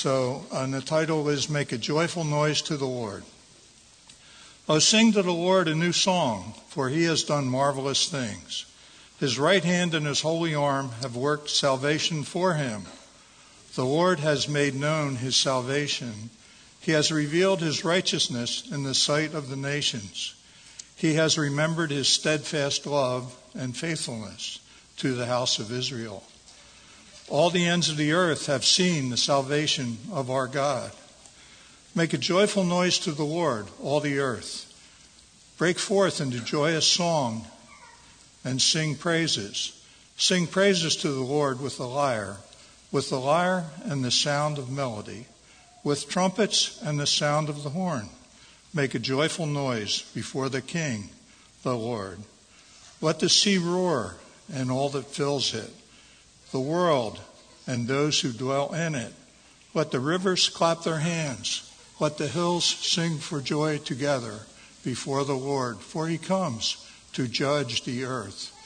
So, uh, and the title is Make a Joyful Noise to the Lord. Oh, sing to the Lord a new song, for he has done marvelous things. His right hand and his holy arm have worked salvation for him. The Lord has made known his salvation. He has revealed his righteousness in the sight of the nations. He has remembered his steadfast love and faithfulness to the house of Israel. All the ends of the earth have seen the salvation of our God. Make a joyful noise to the Lord, all the earth. Break forth into joyous song and sing praises. Sing praises to the Lord with the lyre, with the lyre and the sound of melody, with trumpets and the sound of the horn. Make a joyful noise before the King, the Lord. Let the sea roar and all that fills it the world and those who dwell in it. Let the rivers clap their hands. Let the hills sing for joy together before the Lord, for he comes to judge the earth.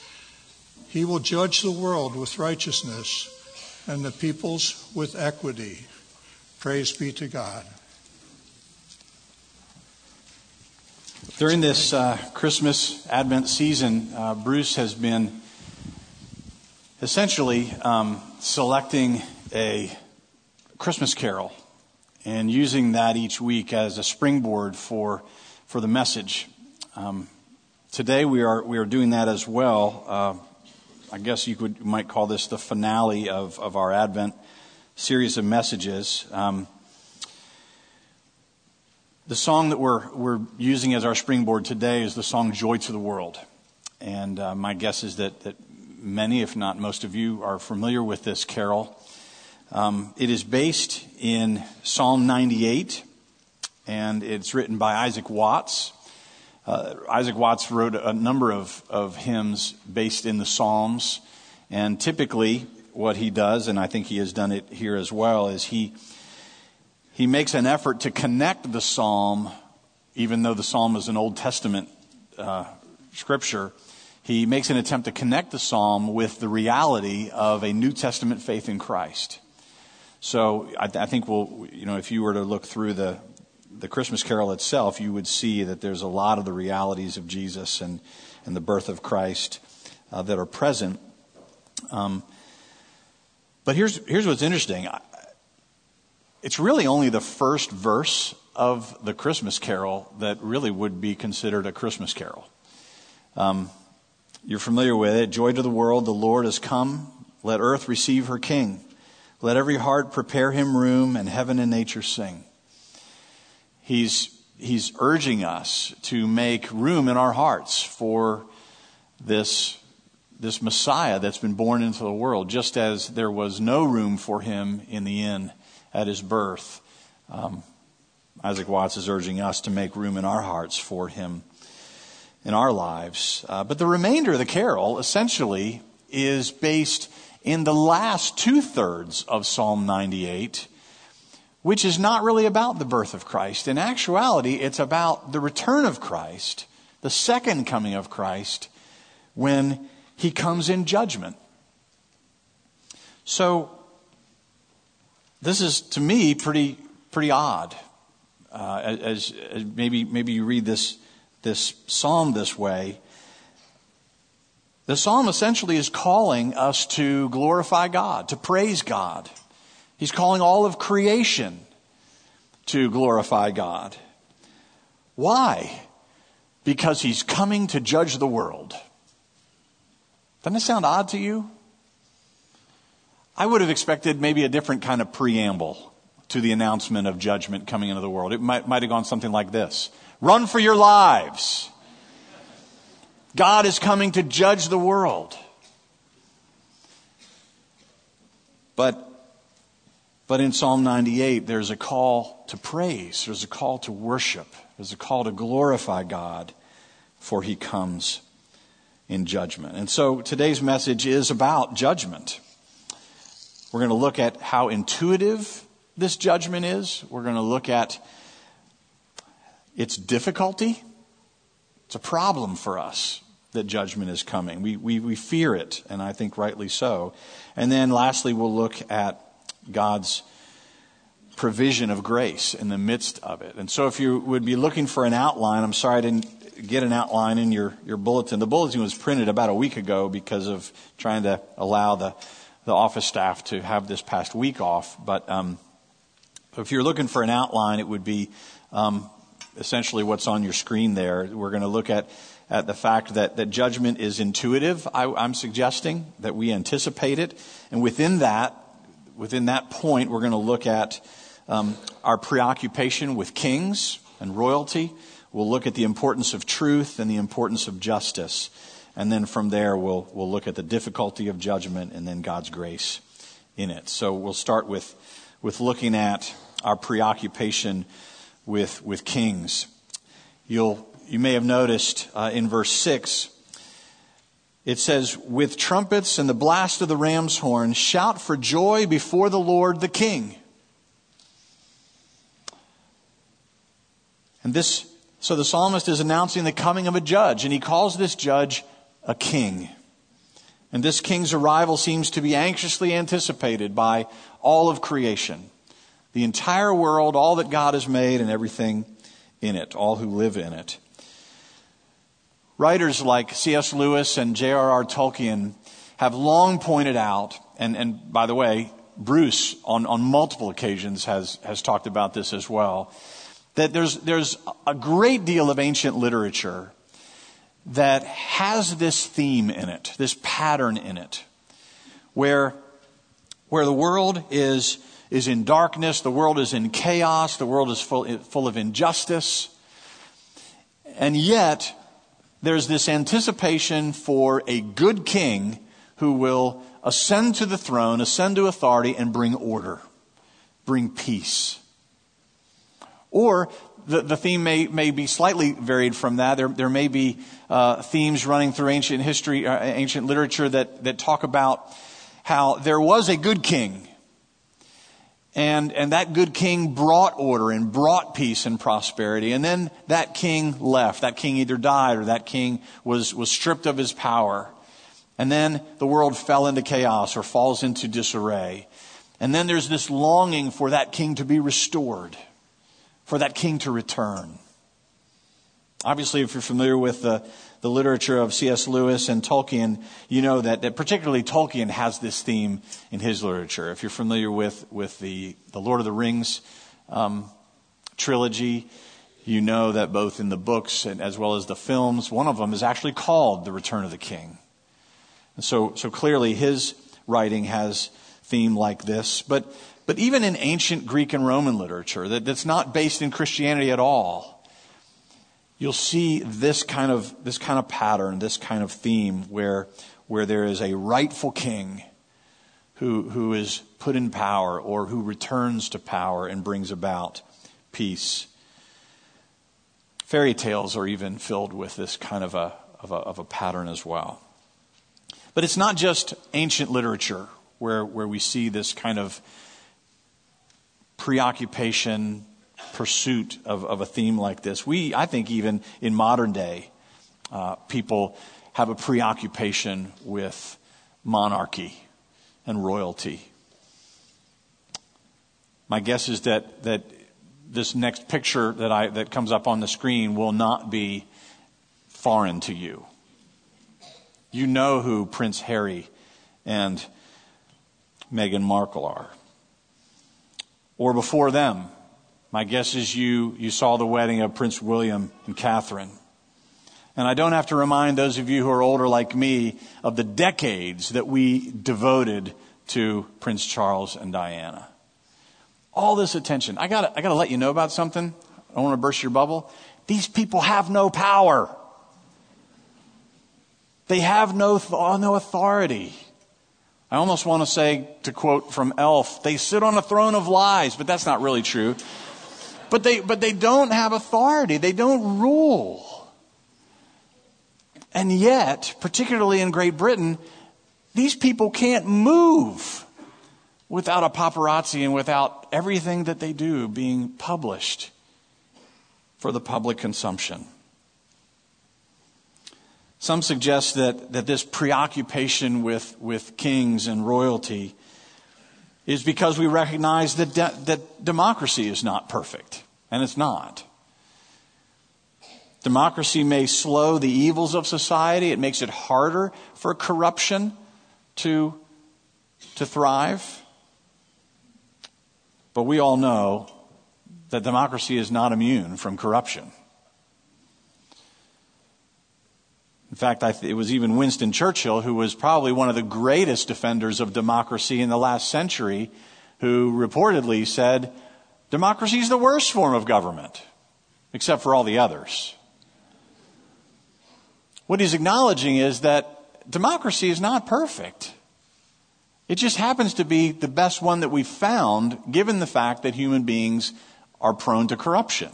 He will judge the world with righteousness and the peoples with equity. Praise be to God. During this uh, Christmas Advent season, uh, Bruce has been essentially um, selecting a Christmas carol and using that each week as a springboard for, for the message. Um, today we are, we are doing that as well. Uh, I guess you, could, you might call this the finale of, of our Advent series of messages. Um, the song that we're, we're using as our springboard today is the song Joy to the World. And uh, my guess is that, that many, if not most of you, are familiar with this carol. Um, it is based in Psalm 98, and it's written by Isaac Watts. Uh, Isaac Watts wrote a number of, of hymns based in the Psalms, and typically what he does, and I think he has done it here as well, is he he makes an effort to connect the psalm, even though the psalm is an Old Testament uh, scripture he makes an attempt to connect the psalm with the reality of a New Testament faith in Christ. So I, I, think we'll, you know, if you were to look through the, the Christmas carol itself, you would see that there's a lot of the realities of Jesus and, and the birth of Christ uh, that are present. Um, but here's, here's what's interesting. It's really only the first verse of the Christmas carol that really would be considered a Christmas carol. Um, you're familiar with it. Joy to the world, the Lord has come. Let earth receive her king. Let every heart prepare him room, and heaven and nature sing. He's, he's urging us to make room in our hearts for this, this Messiah that's been born into the world, just as there was no room for him in the inn at his birth. Um, Isaac Watts is urging us to make room in our hearts for him in our lives. Uh, but the remainder of the carol essentially is based in the last two thirds of Psalm 98, which is not really about the birth of Christ. In actuality, it's about the return of Christ, the second coming of Christ, when he comes in judgment. So, this is to me pretty pretty odd. Uh, as, as, maybe maybe you read this this psalm this way. The psalm essentially is calling us to glorify God, to praise God. He's calling all of creation to glorify God. Why? Because he's coming to judge the world. Doesn't it sound odd to you? I would have expected maybe a different kind of preamble to the announcement of judgment coming into the world. It might, might have gone something like this Run for your lives. God is coming to judge the world. But, but in Psalm 98, there's a call to praise, there's a call to worship, there's a call to glorify God, for he comes in judgment. And so today's message is about judgment. We're going to look at how intuitive this judgment is. We're going to look at it's difficulty. It's a problem for us that judgment is coming. We, we, we fear it, and I think rightly so. And then lastly, we'll look at God's provision of grace in the midst of it. And so if you would be looking for an outline, I'm sorry I didn't get an outline in your, your bulletin. The bulletin was printed about a week ago because of trying to allow the, the office staff to have this past week off. But um, if you're looking for an outline, it would be um, essentially what's on your screen there. We're going to look at, at the fact that, that judgment is intuitive, I, I'm suggesting, that we anticipate it. And within that, within that point, we're going to look at um, our preoccupation with kings and royalty. We'll look at the importance of truth and the importance of justice. And then from there, we'll, we'll look at the difficulty of judgment and then God's grace in it. So we'll start with, with looking at our preoccupation with, with kings. You'll, you may have noticed uh, in verse 6, it says, With trumpets and the blast of the ram's horn, shout for joy before the Lord the King. And this, so the psalmist is announcing the coming of a judge, and he calls this judge a king. And this king's arrival seems to be anxiously anticipated by all of creation. The entire world, all that God has made, and everything in it, all who live in it. Writers like C.S. Lewis and J.R.R. Tolkien have long pointed out, and, and by the way, Bruce on, on multiple occasions has, has talked about this as well, that there's, there's a great deal of ancient literature that has this theme in it, this pattern in it, where, where the world is, is in darkness, the world is in chaos, the world is full, full of injustice, and yet there's this anticipation for a good king who will ascend to the throne, ascend to authority, and bring order, bring peace. Or the, the theme may, may be slightly varied from that. There, there may be uh, themes running through ancient history, uh, ancient literature that, that talk about how there was a good king. And, and that good king brought order and brought peace and prosperity. And then that king left. That king either died or that king was, was stripped of his power. And then the world fell into chaos or falls into disarray. And then there's this longing for that king to be restored for that king to return. Obviously, if you're familiar with the, the literature of C.S. Lewis and Tolkien, you know that, that particularly Tolkien has this theme in his literature. If you're familiar with, with the, the Lord of the Rings um, trilogy, you know that both in the books and as well as the films, one of them is actually called The Return of the King. And so, so clearly his writing has theme like this. But but even in ancient Greek and Roman literature that, that's not based in Christianity at all, you'll see this kind of, this kind of pattern, this kind of theme where, where there is a rightful king who, who is put in power or who returns to power and brings about peace. Fairy tales are even filled with this kind of a, of a, of a pattern as well. But it's not just ancient literature where, where we see this kind of preoccupation, pursuit of, of a theme like this. We, I think, even in modern day, uh, people have a preoccupation with monarchy and royalty. My guess is that, that this next picture that, I, that comes up on the screen will not be foreign to you. You know who Prince Harry and Meghan Markle are or before them. My guess is you, you saw the wedding of Prince William and Catherine. And I don't have to remind those of you who are older like me of the decades that we devoted to Prince Charles and Diana. All this attention. I gotta, I gotta let you know about something. I don't want to burst your bubble. These people have no power. They have no, uh, no authority. I almost want to say, to quote from Elf, they sit on a throne of lies, but that's not really true. But they, but they don't have authority. They don't rule. And yet, particularly in Great Britain, these people can't move without a paparazzi and without everything that they do being published for the public consumption. Some suggest that, that this preoccupation with, with kings and royalty is because we recognize that, de- that democracy is not perfect, and it's not. Democracy may slow the evils of society. It makes it harder for corruption to, to thrive. But we all know that democracy is not immune from corruption. In fact, it was even Winston Churchill, who was probably one of the greatest defenders of democracy in the last century, who reportedly said, Democracy is the worst form of government, except for all the others. What he's acknowledging is that democracy is not perfect. It just happens to be the best one that we've found, given the fact that human beings are prone to corruption.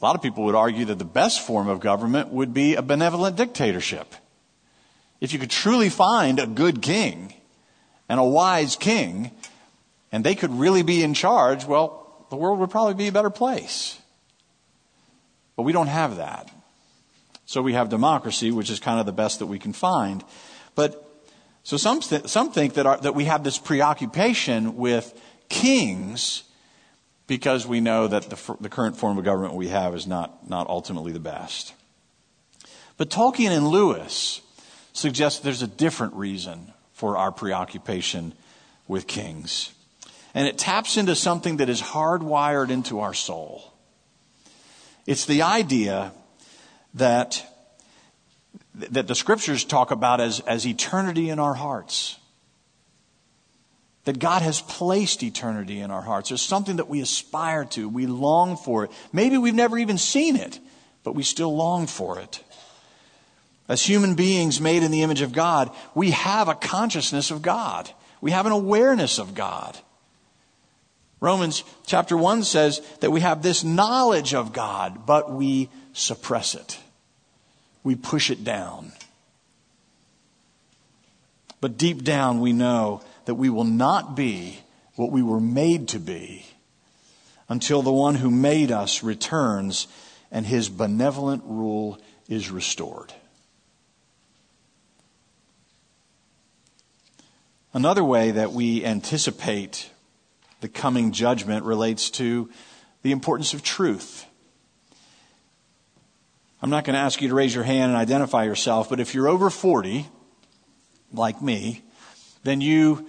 A lot of people would argue that the best form of government would be a benevolent dictatorship. If you could truly find a good king and a wise king, and they could really be in charge, well, the world would probably be a better place. But we don't have that. So we have democracy, which is kind of the best that we can find. But so some, th- some think that, our, that we have this preoccupation with kings because we know that the, the current form of government we have is not, not ultimately the best. But Tolkien and Lewis suggest there's a different reason for our preoccupation with kings. And it taps into something that is hardwired into our soul. It's the idea that, that the scriptures talk about as, as eternity in our hearts. That God has placed eternity in our hearts. There's something that we aspire to. We long for it. Maybe we've never even seen it, but we still long for it. As human beings made in the image of God, we have a consciousness of God. We have an awareness of God. Romans chapter 1 says that we have this knowledge of God, but we suppress it. We push it down. But deep down, we know that we will not be what we were made to be until the one who made us returns and his benevolent rule is restored. Another way that we anticipate the coming judgment relates to the importance of truth. I'm not going to ask you to raise your hand and identify yourself, but if you're over 40, like me, then you,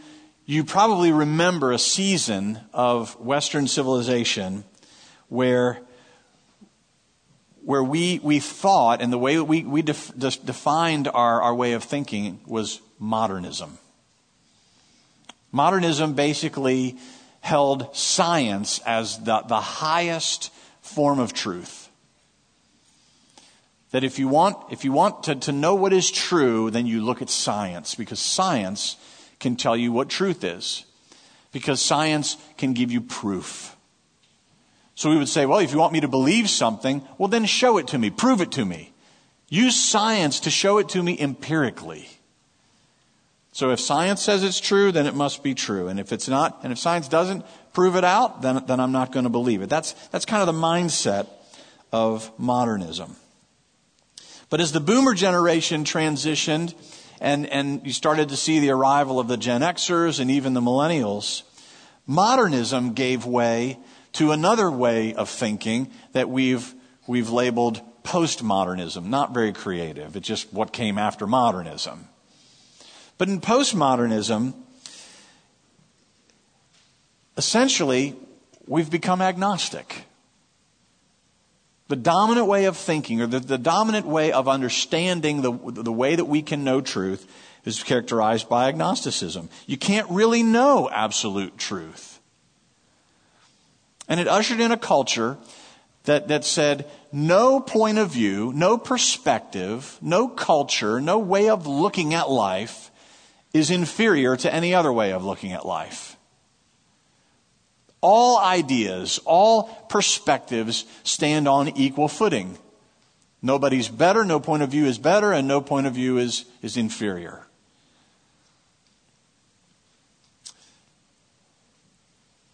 you probably remember a season of Western civilization where, where we, we thought, and the way we, we def, defined our, our way of thinking was modernism. Modernism basically held science as the, the highest form of truth. That if you want, if you want to, to know what is true, then you look at science, because science can tell you what truth is. Because science can give you proof. So we would say, well, if you want me to believe something, well, then show it to me, prove it to me. Use science to show it to me empirically. So if science says it's true, then it must be true. And if it's not, and if science doesn't prove it out, then, then I'm not going to believe it. That's, that's kind of the mindset of modernism. But as the boomer generation transitioned and, and you started to see the arrival of the Gen Xers and even the millennials, modernism gave way to another way of thinking that we've, we've labeled postmodernism. Not very creative. It's just what came after modernism. But in postmodernism, essentially, we've become agnostic. The dominant way of thinking, or the, the dominant way of understanding the, the way that we can know truth, is characterized by agnosticism. You can't really know absolute truth. And it ushered in a culture that, that said no point of view, no perspective, no culture, no way of looking at life is inferior to any other way of looking at life. All ideas, all perspectives stand on equal footing. Nobody's better, no point of view is better, and no point of view is, is inferior.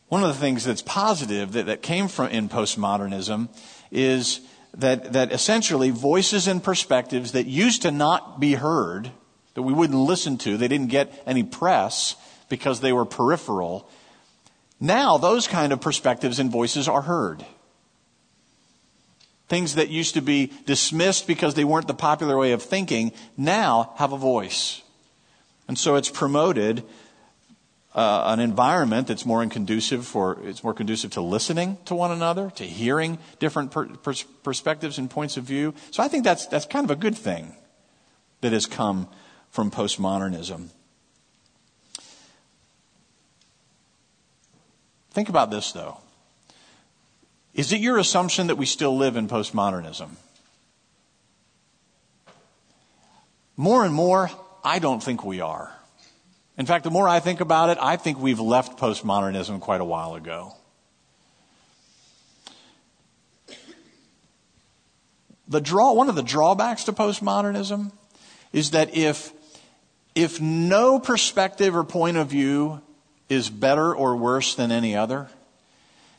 One of the things that's positive that, that came from in postmodernism is that, that essentially voices and perspectives that used to not be heard that we wouldn't listen to. They didn't get any press because they were peripheral. Now, those kind of perspectives and voices are heard. Things that used to be dismissed because they weren't the popular way of thinking now have a voice. And so it's promoted uh, an environment that's more conducive for it's more conducive to listening to one another, to hearing different per, per, perspectives and points of view. So I think that's that's kind of a good thing that has come from postmodernism. Think about this though. Is it your assumption that we still live in postmodernism? More and more, I don't think we are. In fact, the more I think about it, I think we've left postmodernism quite a while ago. The draw, one of the drawbacks to postmodernism is that if, if no perspective or point of view is better or worse than any other,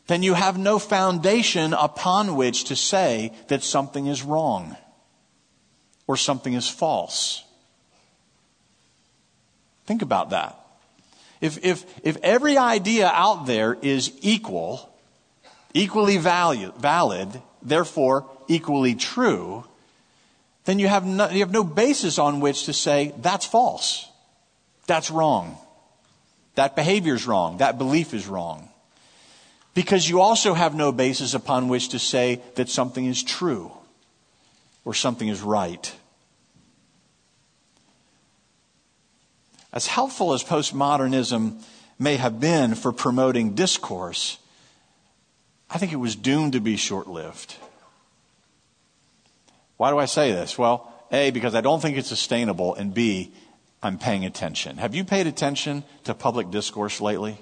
then you have no foundation upon which to say that something is wrong or something is false. Think about that. If, if, if every idea out there is equal, equally value, valid, therefore equally true, then you have, no, you have no basis on which to say that's false. That's wrong. That behavior is wrong. That belief is wrong. Because you also have no basis upon which to say that something is true or something is right. As helpful as postmodernism may have been for promoting discourse, I think it was doomed to be short lived. Why do I say this? Well, A, because I don't think it's sustainable, and B, I'm paying attention. Have you paid attention to public discourse lately?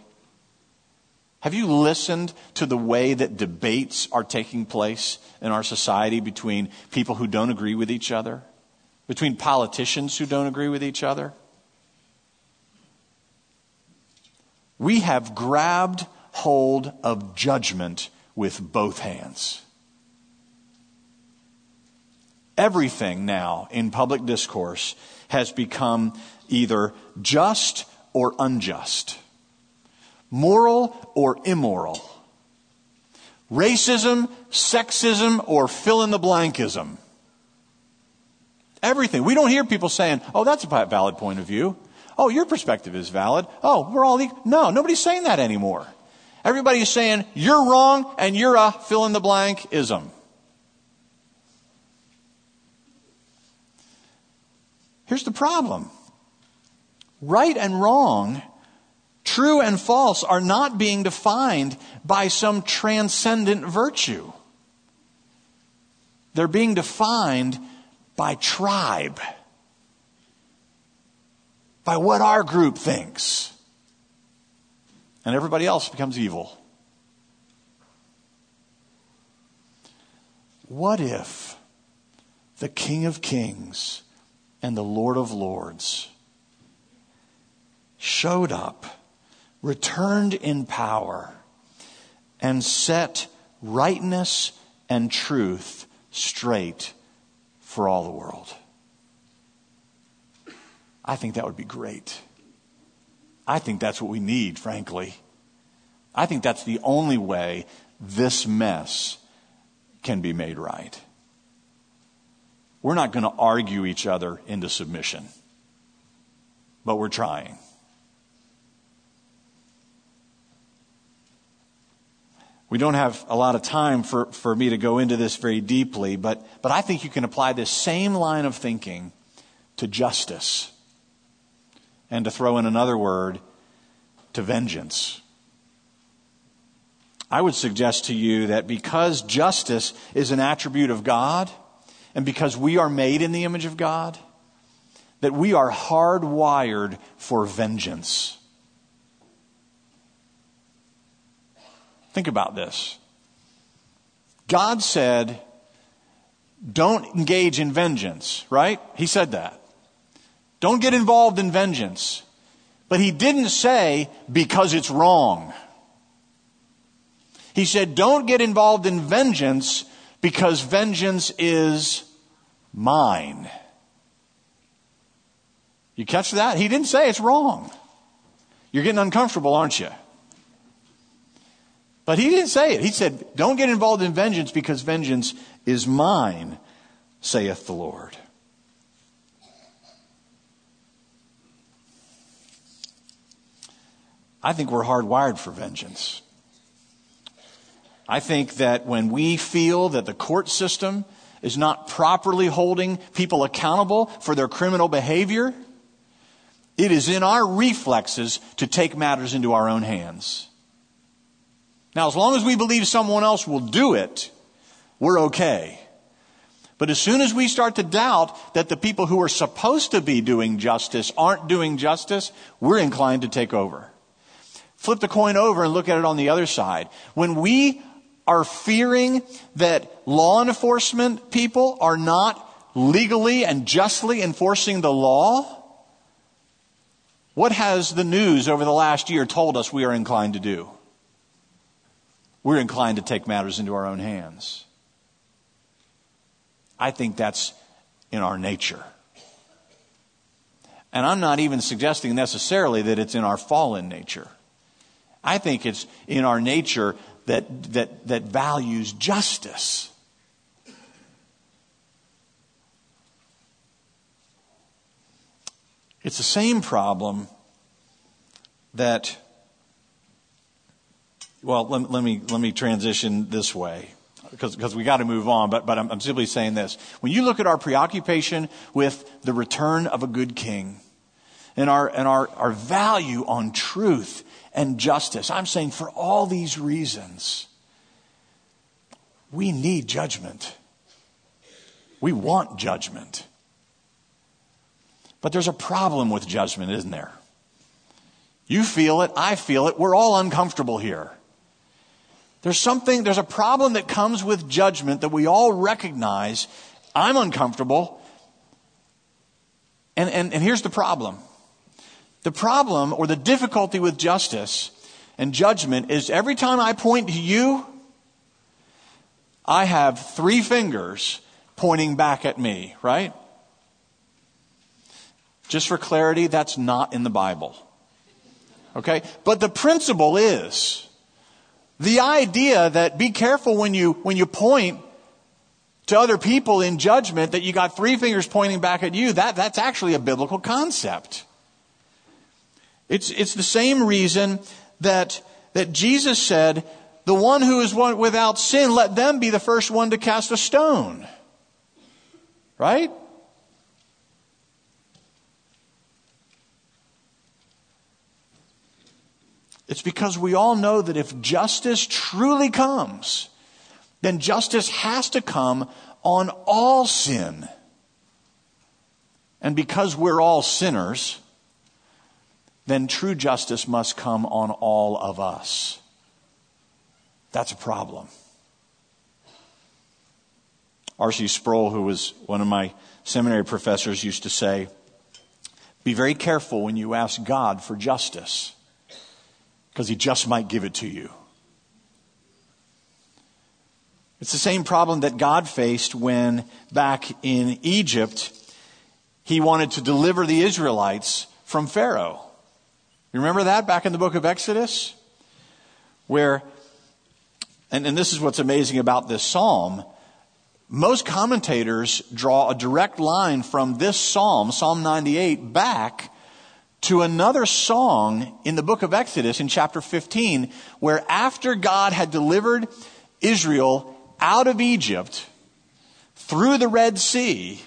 Have you listened to the way that debates are taking place in our society between people who don't agree with each other? Between politicians who don't agree with each other? We have grabbed hold of judgment with both hands. Everything now in public discourse has become either just or unjust, moral or immoral, racism, sexism, or fill in the blankism. Everything. We don't hear people saying, oh, that's a valid point of view. Oh, your perspective is valid. Oh, we're all equal. No, nobody's saying that anymore. Everybody's saying you're wrong and you're a fill in the blank ism. Here's the problem. Right and wrong, true and false are not being defined by some transcendent virtue. They're being defined by tribe by what our group thinks. And everybody else becomes evil. What if the King of Kings and the Lord of Lords showed up, returned in power, and set rightness and truth straight for all the world? I think that would be great. I think that's what we need, frankly. I think that's the only way this mess can be made right. We're not going to argue each other into submission, but we're trying. We don't have a lot of time for, for me to go into this very deeply, but, but I think you can apply this same line of thinking to justice and to throw in another word, to vengeance. I would suggest to you that because justice is an attribute of God, and because we are made in the image of God, that we are hardwired for vengeance. Think about this. God said, don't engage in vengeance, right? He said that. Don't get involved in vengeance. But he didn't say because it's wrong. He said, don't get involved in vengeance because vengeance is mine. You catch that? He didn't say it's wrong. You're getting uncomfortable, aren't you? But he didn't say it. He said, Don't get involved in vengeance because vengeance is mine, saith the Lord. I think we're hardwired for vengeance. I think that when we feel that the court system is not properly holding people accountable for their criminal behavior, it is in our reflexes to take matters into our own hands. Now, as long as we believe someone else will do it, we're okay. But as soon as we start to doubt that the people who are supposed to be doing justice aren't doing justice, we're inclined to take over. Flip the coin over and look at it on the other side. When we are fearing that law enforcement people are not legally and justly enforcing the law, what has the news over the last year told us we are inclined to do? We're inclined to take matters into our own hands. I think that's in our nature. And I'm not even suggesting necessarily that it's in our fallen nature. I think it's in our nature that, that, that values justice. It's the same problem that, well, let, let me, let me transition this way because we got to move on, but, but I'm, I'm simply saying this. When you look at our preoccupation with the return of a good king and our, and our, our value on truth and justice. I'm saying for all these reasons, we need judgment. We want judgment. But there's a problem with judgment, isn't there? You feel it, I feel it, we're all uncomfortable here. There's something, there's a problem that comes with judgment that we all recognize. I'm uncomfortable. And, and, and here's the problem the problem or the difficulty with justice and judgment is every time I point to you, I have three fingers pointing back at me, right? Just for clarity, that's not in the Bible. Okay? But the principle is the idea that be careful when you, when you point to other people in judgment that you got three fingers pointing back at you, that, that's actually a biblical concept. It's, it's the same reason that, that Jesus said, the one who is without sin, let them be the first one to cast a stone. Right? It's because we all know that if justice truly comes, then justice has to come on all sin. And because we're all sinners, then true justice must come on all of us. That's a problem. R.C. Sproul, who was one of my seminary professors, used to say, Be very careful when you ask God for justice, because He just might give it to you. It's the same problem that God faced when, back in Egypt, He wanted to deliver the Israelites from Pharaoh. You remember that back in the book of Exodus? Where, and, and this is what's amazing about this psalm. Most commentators draw a direct line from this psalm, Psalm 98, back to another song in the book of Exodus in chapter 15, where after God had delivered Israel out of Egypt through the Red Sea,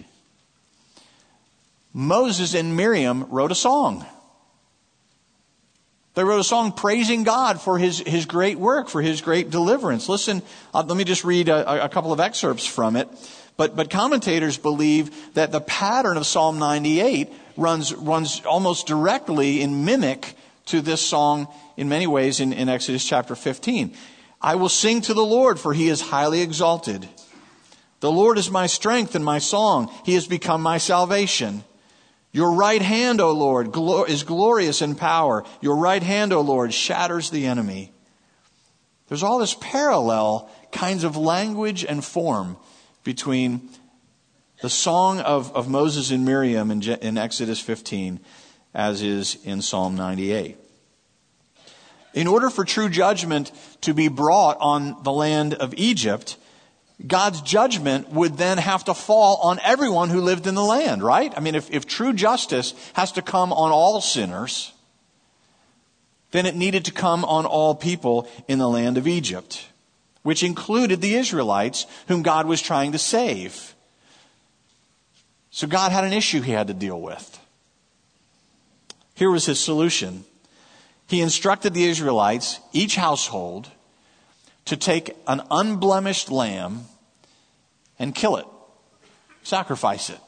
Moses and Miriam wrote a song. They wrote a song praising God for his, his great work, for his great deliverance. Listen, uh, let me just read a, a couple of excerpts from it. But, but commentators believe that the pattern of Psalm 98 runs, runs almost directly in mimic to this song in many ways in, in Exodus chapter 15. I will sing to the Lord, for he is highly exalted. The Lord is my strength and my song. He has become my salvation. Your right hand, O Lord, is glorious in power. Your right hand, O Lord, shatters the enemy. There's all this parallel kinds of language and form between The song of, of Moses and Miriam in, in Exodus 15, as is in Psalm 98. In order for true judgment to be brought on the land of Egypt, God's judgment would then have to fall on everyone who lived in the land, right? I mean, if, if true justice has to come on all sinners, then it needed to come on all people in the land of Egypt, which included the Israelites whom God was trying to save. So God had an issue he had to deal with. Here was his solution. He instructed the Israelites, each household, to take an unblemished lamb and kill it, sacrifice it.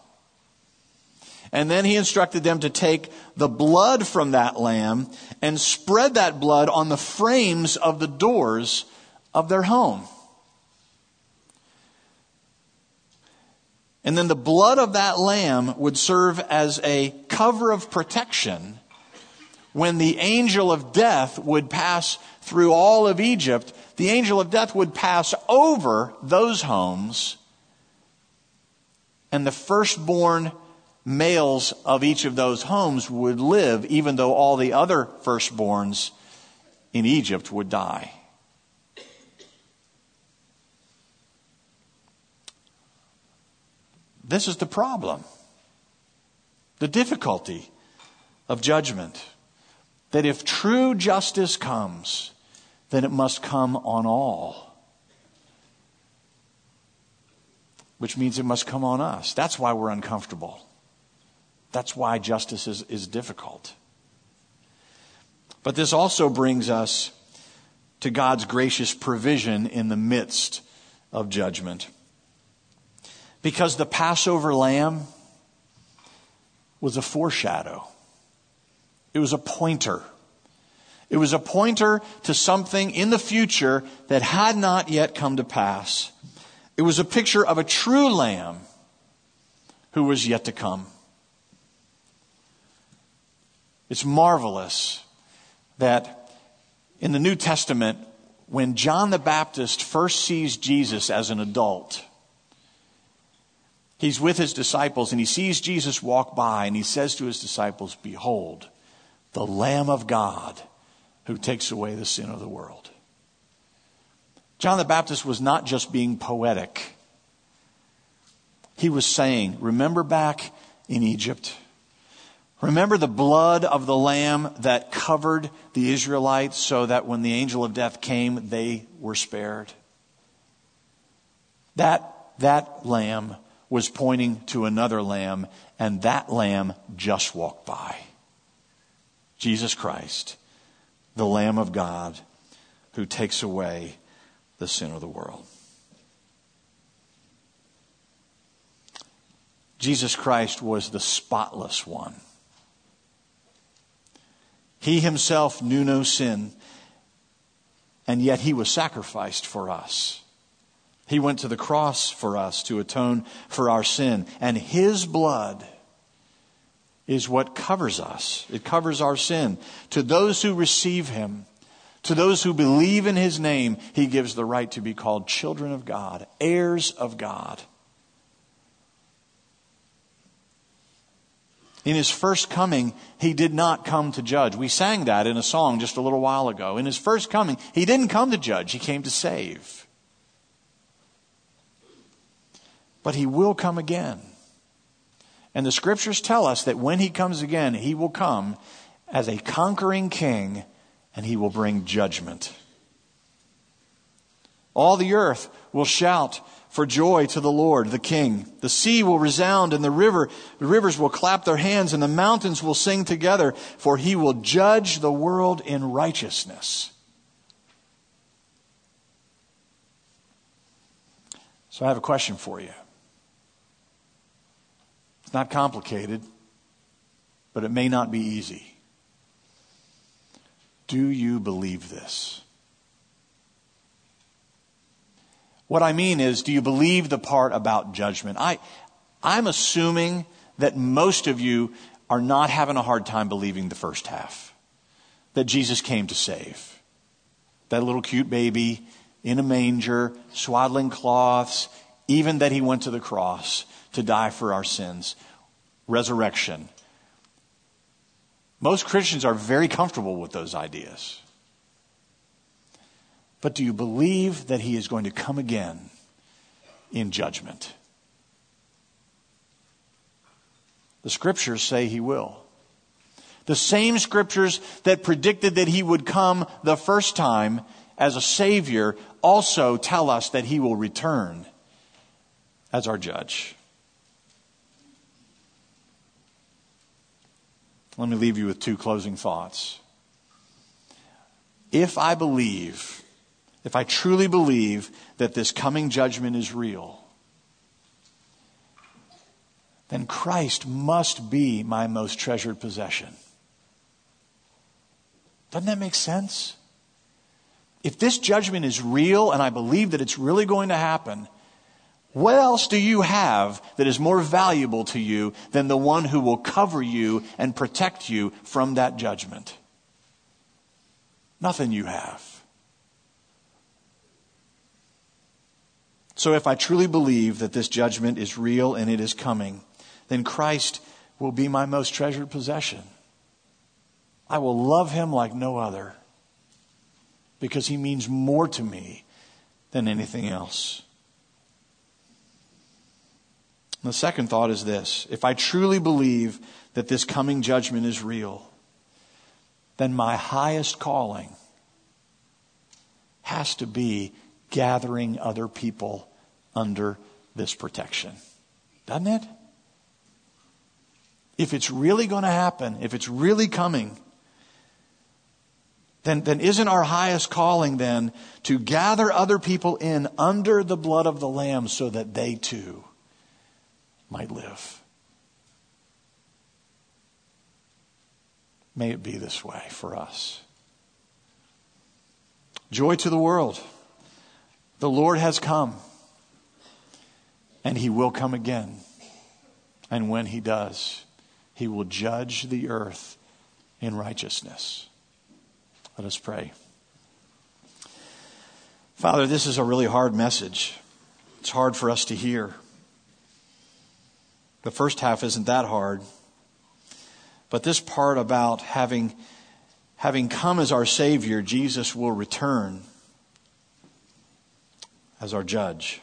And then he instructed them to take the blood from that lamb and spread that blood on the frames of the doors of their home. And then the blood of that lamb would serve as a cover of protection when the angel of death would pass through all of Egypt. The angel of death would pass over those homes, and the firstborn males of each of those homes would live, even though all the other firstborns in Egypt would die. This is the problem, the difficulty of judgment. That if true justice comes, then it must come on all. Which means it must come on us. That's why we're uncomfortable. That's why justice is, is difficult. But this also brings us to God's gracious provision in the midst of judgment. Because the Passover lamb was a foreshadow, it was a pointer. It was a pointer to something in the future that had not yet come to pass. It was a picture of a true lamb who was yet to come. It's marvelous that in the New Testament, when John the Baptist first sees Jesus as an adult, He's with his disciples and he sees Jesus walk by and he says to his disciples, Behold, the Lamb of God who takes away the sin of the world. John the Baptist was not just being poetic. He was saying, Remember back in Egypt? Remember the blood of the lamb that covered the Israelites so that when the angel of death came, they were spared? That, that lamb was pointing to another lamb, and that lamb just walked by. Jesus Christ, the Lamb of God who takes away the sin of the world. Jesus Christ was the spotless one. He himself knew no sin, and yet he was sacrificed for us. He went to the cross for us to atone for our sin. And His blood is what covers us. It covers our sin. To those who receive Him, to those who believe in His name, He gives the right to be called children of God, heirs of God. In his first coming, he did not come to judge. We sang that in a song just a little while ago. In his first coming, he didn't come to judge, he came to save. but he will come again. And the scriptures tell us that when he comes again, he will come as a conquering king and he will bring judgment. All the earth will shout for joy to the Lord, the King. The sea will resound and the river, the rivers will clap their hands and the mountains will sing together, for he will judge the world in righteousness. So I have a question for you. It's not complicated, but it may not be easy. Do you believe this? What I mean is, do you believe the part about judgment? I, I'm assuming that most of you are not having a hard time believing the first half that Jesus came to save. That little cute baby in a manger, swaddling cloths, even that he went to the cross to die for our sins, resurrection. Most Christians are very comfortable with those ideas. But do you believe that he is going to come again in judgment? The scriptures say he will. The same scriptures that predicted that he would come the first time as a savior also tell us that he will return as our judge. Let me leave you with two closing thoughts. If I believe, if I truly believe that this coming judgment is real, then Christ must be my most treasured possession. Doesn't that make sense? If this judgment is real and I believe that it's really going to happen, what else do you have that is more valuable to you than the one who will cover you and protect you from that judgment? Nothing you have. So if I truly believe that this judgment is real and it is coming, then Christ will be my most treasured possession. I will love him like no other because he means more to me than anything else. And the second thought is this if I truly believe that this coming judgment is real, then my highest calling has to be gathering other people under this protection. Doesn't it? If it's really going to happen, if it's really coming, then, then isn't our highest calling then to gather other people in under the blood of the Lamb so that they too might live? May it be this way for us. Joy to the world. The Lord has come, and He will come again. And when He does, He will judge the earth in righteousness. Let us pray. Father, this is a really hard message. It's hard for us to hear. The first half isn't that hard. But this part about having, having come as our Savior, Jesus will return as our judge.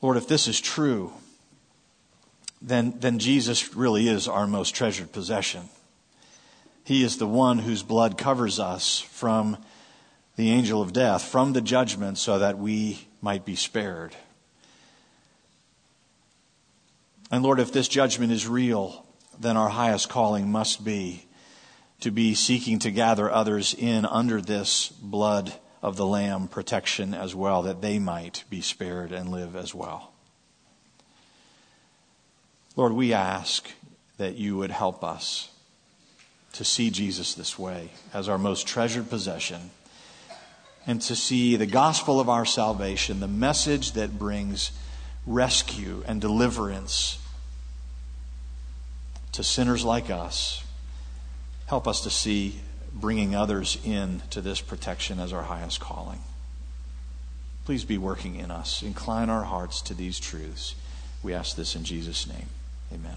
Lord, if this is true, then, then Jesus really is our most treasured possession. He is the one whose blood covers us from the angel of death, from the judgment, so that we might be spared. And Lord, if this judgment is real, then our highest calling must be to be seeking to gather others in under this blood of the Lamb protection as well, that they might be spared and live as well. Lord, we ask that you would help us to see Jesus this way as our most treasured possession and to see the gospel of our salvation, the message that brings rescue and deliverance to sinners like us. Help us to see bringing others in to this protection as our highest calling. Please be working in us. Incline our hearts to these truths. We ask this in Jesus' name. Amen.